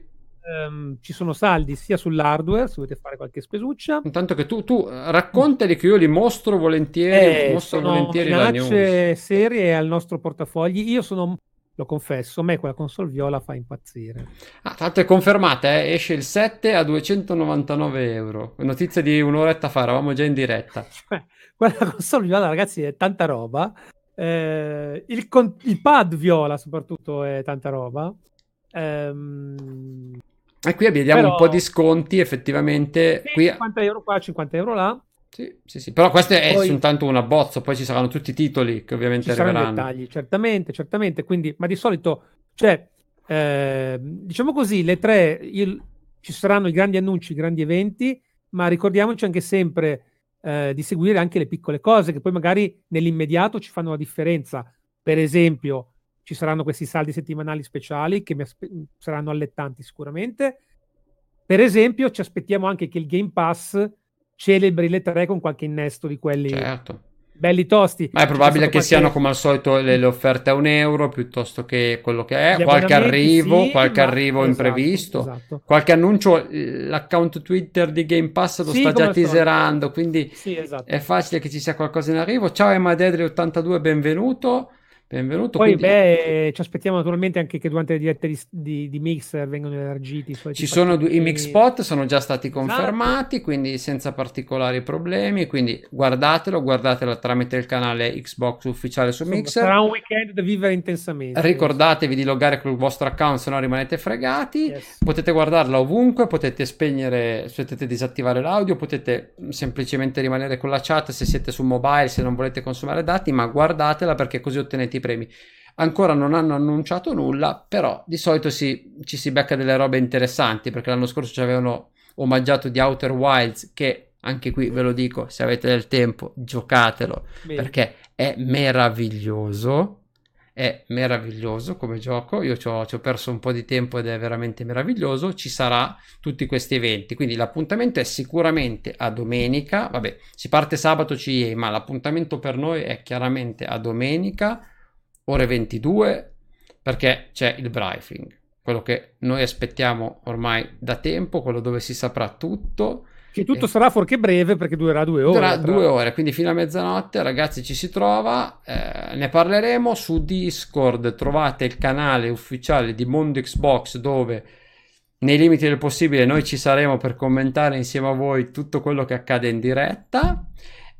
Um, ci sono saldi sia sull'hardware se volete fare qualche spesuccia. Intanto che tu, tu raccontali che io li mostro volentieri, eh, mostro volentieri la news. serie al nostro portafogli. Io sono, lo confesso, a me quella console viola fa impazzire. Ah, tra l'altro è confermata, eh? esce il 7 a 299 euro. Notizia di un'oretta fa, eravamo già in diretta. Cioè, quella console viola, ragazzi, è tanta roba. Eh, il, con- il pad viola soprattutto è tanta roba. Ehm, e qui vediamo Però... un po' di sconti effettivamente. Sì, qui... 50 euro qua, 50 euro là. Sì, sì, sì. Però questo è poi, soltanto un abbozzo, poi ci saranno tutti i titoli che ovviamente ci arriveranno. dettagli, certamente, certamente. Quindi, ma di solito, cioè, eh, diciamo così, le tre, il, ci saranno i grandi annunci, i grandi eventi, ma ricordiamoci anche sempre eh, di seguire anche le piccole cose che poi magari nell'immediato ci fanno la differenza. Per esempio, ci saranno questi saldi settimanali speciali che aspe- saranno allettanti sicuramente. Per esempio, ci aspettiamo anche che il Game Pass celebri le tre con qualche innesto di quelli certo. belli tosti. Ma è probabile che qualche... siano come al solito le, le, offerte a un euro piuttosto che quello che è, qualche arrivo, sì, qualche arrivo esatto, imprevisto, esatto. qualche annuncio. L'account Twitter di Game Pass lo sì, sta già teaserando, quindi sì, esatto. è facile che ci sia qualcosa in arrivo. Ciao Emadedri82, benvenuto. Benvenuto. Poi, quindi... beh, ci aspettiamo naturalmente anche che durante le dirette di, di, di Mixer vengano elargiti. Ci sono due, i mix spot, sono già stati esatto. confermati, esatto. quindi senza particolari problemi. Quindi guardatelo, guardatelo tramite il canale Xbox ufficiale su Mixer. Sarà un weekend da vivere intensamente. Ricordatevi di loggare col vostro account, se no rimanete fregati. Yes. Potete guardarla ovunque, potete spegnere, potete disattivare l'audio, potete semplicemente rimanere con la chat se siete su mobile, se non volete consumare dati, ma guardatela perché così ottenete i premi. Ancora non hanno annunciato nulla, però di solito si, ci si becca delle robe interessanti perché l'anno scorso ci avevano omaggiato di Outer Wilds che anche qui ve lo dico, se avete del tempo giocatelo Bene. perché è meraviglioso. è meraviglioso come gioco, io ci ho, ci ho, perso un po' di tempo ed è veramente meraviglioso, ci sarà tutti questi eventi, quindi l'appuntamento è sicuramente a domenica, vabbè si parte sabato CIE, ma l'appuntamento per noi è chiaramente a domenica, ore 22, perché c'è il briefing, quello che noi aspettiamo ormai da tempo, quello dove si saprà tutto che tutto eh. sarà fuorché breve perché durerà due ore. Durerà due ore, quindi fino a mezzanotte, ragazzi, ci si trova. Eh, ne parleremo su Discord. Trovate il canale ufficiale di Mondo Xbox dove nei limiti del possibile noi ci saremo per commentare insieme a voi tutto quello che accade in diretta.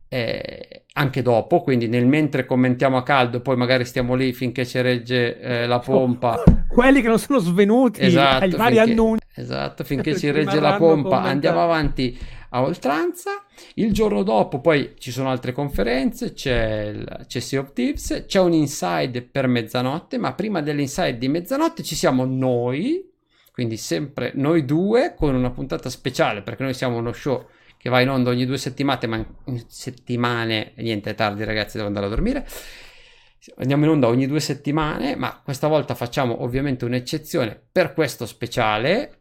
Eh, anche dopo, quindi nel mentre commentiamo a caldo, poi magari stiamo lì finché ci regge eh, la pompa. Quelli che non sono svenuti esatto, ai vari finché, annunci. Esatto, finché ci regge la pompa, andiamo avanti a oltranza. Il giorno dopo poi ci sono altre conferenze, c'è, il, c'è Sea of Tips, c'è un inside per mezzanotte, ma prima dell'inside di mezzanotte ci siamo noi, quindi sempre noi due con una puntata speciale perché noi siamo uno show che va in onda ogni due settimane, ma settimane, niente, è tardi ragazzi, devo andare a dormire. Andiamo in onda ogni due settimane, ma questa volta facciamo ovviamente un'eccezione per questo speciale.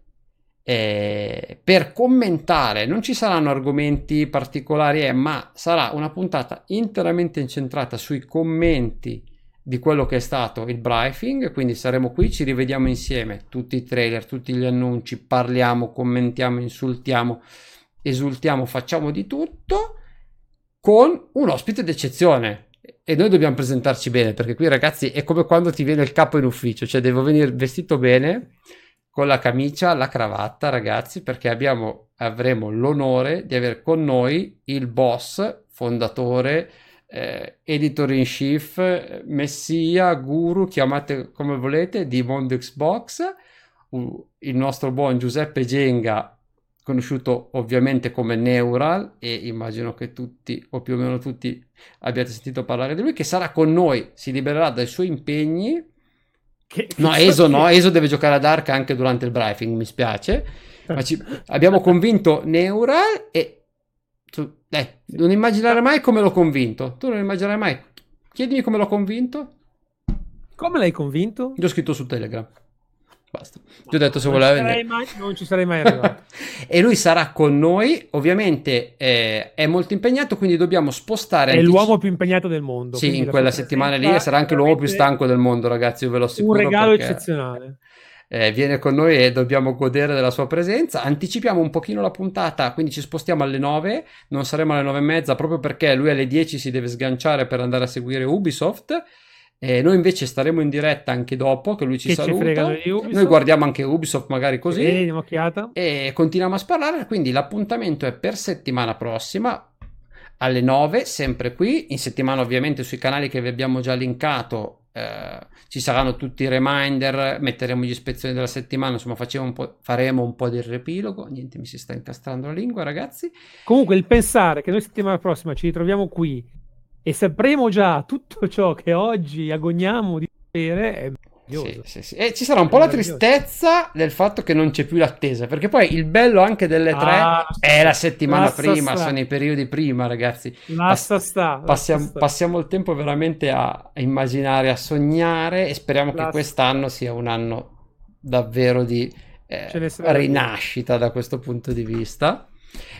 Eh, per commentare, non ci saranno argomenti particolari, eh, ma sarà una puntata interamente incentrata sui commenti di quello che è stato il briefing. Quindi saremo qui, ci rivediamo insieme, tutti i trailer, tutti gli annunci, parliamo, commentiamo, insultiamo esultiamo, facciamo di tutto con un ospite d'eccezione. E noi dobbiamo presentarci bene, perché qui ragazzi è come quando ti viene il capo in ufficio, cioè devo venire vestito bene, con la camicia, la cravatta, ragazzi, perché abbiamo, avremo l'onore di avere con noi il boss, fondatore, eh, editor in chief, messia, guru, chiamate come volete, di Mondo Xbox, il nostro buon Giuseppe Genga, conosciuto ovviamente come Neural e immagino che tutti o più o meno tutti abbiate sentito parlare di lui che sarà con noi, si libererà dai suoi impegni. Che, no, Eso che... no, Eso deve giocare ad Arca anche durante il briefing, mi spiace. Ma ci... abbiamo convinto Neural e tu, eh, non immaginare mai come l'ho convinto. Tu non immaginerai mai. Chiedimi come l'ho convinto. Come l'hai convinto? Gli ho scritto su Telegram Basta. Ti ho detto se voleva venire. non ci sarei mai arrivato. e lui sarà con noi. Ovviamente eh, è molto impegnato, quindi dobbiamo spostare. È antici... l'uomo più impegnato del mondo. Sì, in quella settimana lì e sarà anche l'uomo più stanco del mondo, ragazzi. Io ve lo assicuro. Un regalo perché... eccezionale. Eh, viene con noi e dobbiamo godere della sua presenza. Anticipiamo un pochino la puntata, quindi ci spostiamo alle 9, non saremo alle 9 e mezza proprio perché lui alle 10 si deve sganciare per andare a seguire Ubisoft eh, noi invece staremo in diretta anche dopo che lui ci che saluta. Ci noi guardiamo anche Ubisoft magari così. e continuiamo a sparare. Quindi l'appuntamento è per settimana prossima alle 9, sempre qui. In settimana ovviamente sui canali che vi abbiamo già linkato eh, ci saranno tutti i reminder, metteremo gli ispezioni della settimana, insomma un faremo un po' di riepilogo. Niente, mi si sta incastrando la lingua ragazzi. Comunque il pensare che noi settimana prossima ci ritroviamo qui e sapremo già tutto ciò che oggi agogniamo di sapere è sì, sì, sì. E ci sarà un po' la tristezza del fatto che non c'è più l'attesa, perché poi il bello anche delle tre ah, è la settimana prima, sta. sono i periodi prima, ragazzi. Basta sta, passiamo, sta. passiamo, il tempo veramente a immaginare, a sognare e speriamo che quest'anno sia un anno davvero di eh, rinascita da questo punto di vista.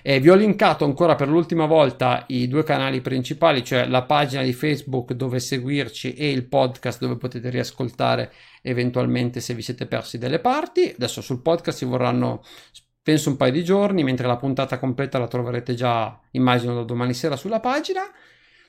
Eh, vi ho linkato ancora per l'ultima volta i due canali principali, cioè la pagina di Facebook dove seguirci e il podcast dove potete riascoltare eventualmente se vi siete persi delle parti. Adesso sul podcast ci vorranno penso un paio di giorni, mentre la puntata completa la troverete già, immagino, da domani sera sulla pagina.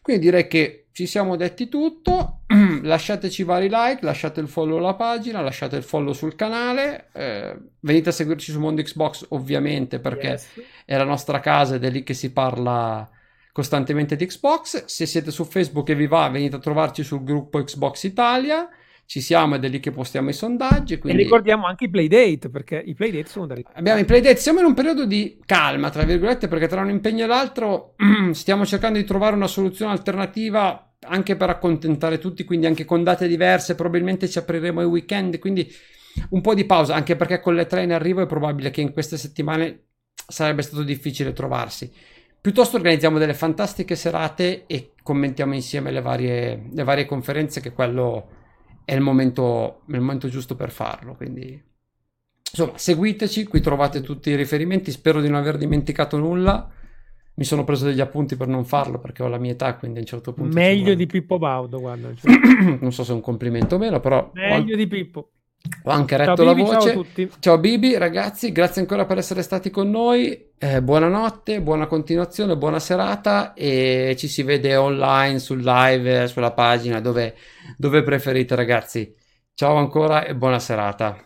Quindi direi che ci siamo detti tutto. Lasciateci vari like, lasciate il follow alla pagina, lasciate il follow sul canale. Eh, venite a seguirci su Mondo Xbox, ovviamente, perché yes. è la nostra casa ed è lì che si parla costantemente di Xbox. Se siete su Facebook e vi va, venite a trovarci sul gruppo Xbox Italia ci siamo ed è lì che postiamo i sondaggi. Quindi... E ricordiamo anche i playdate, perché i playdate sono da ricordare. Abbiamo i playdate, siamo in un periodo di calma, tra virgolette, perché tra un impegno e l'altro stiamo cercando di trovare una soluzione alternativa anche per accontentare tutti, quindi anche con date diverse, probabilmente ci apriremo i weekend, quindi un po' di pausa, anche perché con le tre in arrivo è probabile che in queste settimane sarebbe stato difficile trovarsi. Piuttosto organizziamo delle fantastiche serate e commentiamo insieme le varie, le varie conferenze, che quello è il momento, è il momento giusto per farlo. Quindi, insomma, seguiteci, qui trovate tutti i riferimenti. Spero di non aver dimenticato nulla. Mi sono preso degli appunti per non farlo perché ho la mia età, quindi a un certo punto. Meglio di Pippo Baudo, guarda. Cioè. non so se è un complimento o meno, però. Meglio ho... di Pippo. Ho anche retto ciao, la Bibi, voce. Ciao a tutti. Ciao Bibi, ragazzi, grazie ancora per essere stati con noi. Eh, buonanotte, buona continuazione, buona serata e ci si vede online sul live, sulla pagina dove, dove preferite, ragazzi. Ciao ancora e buona serata.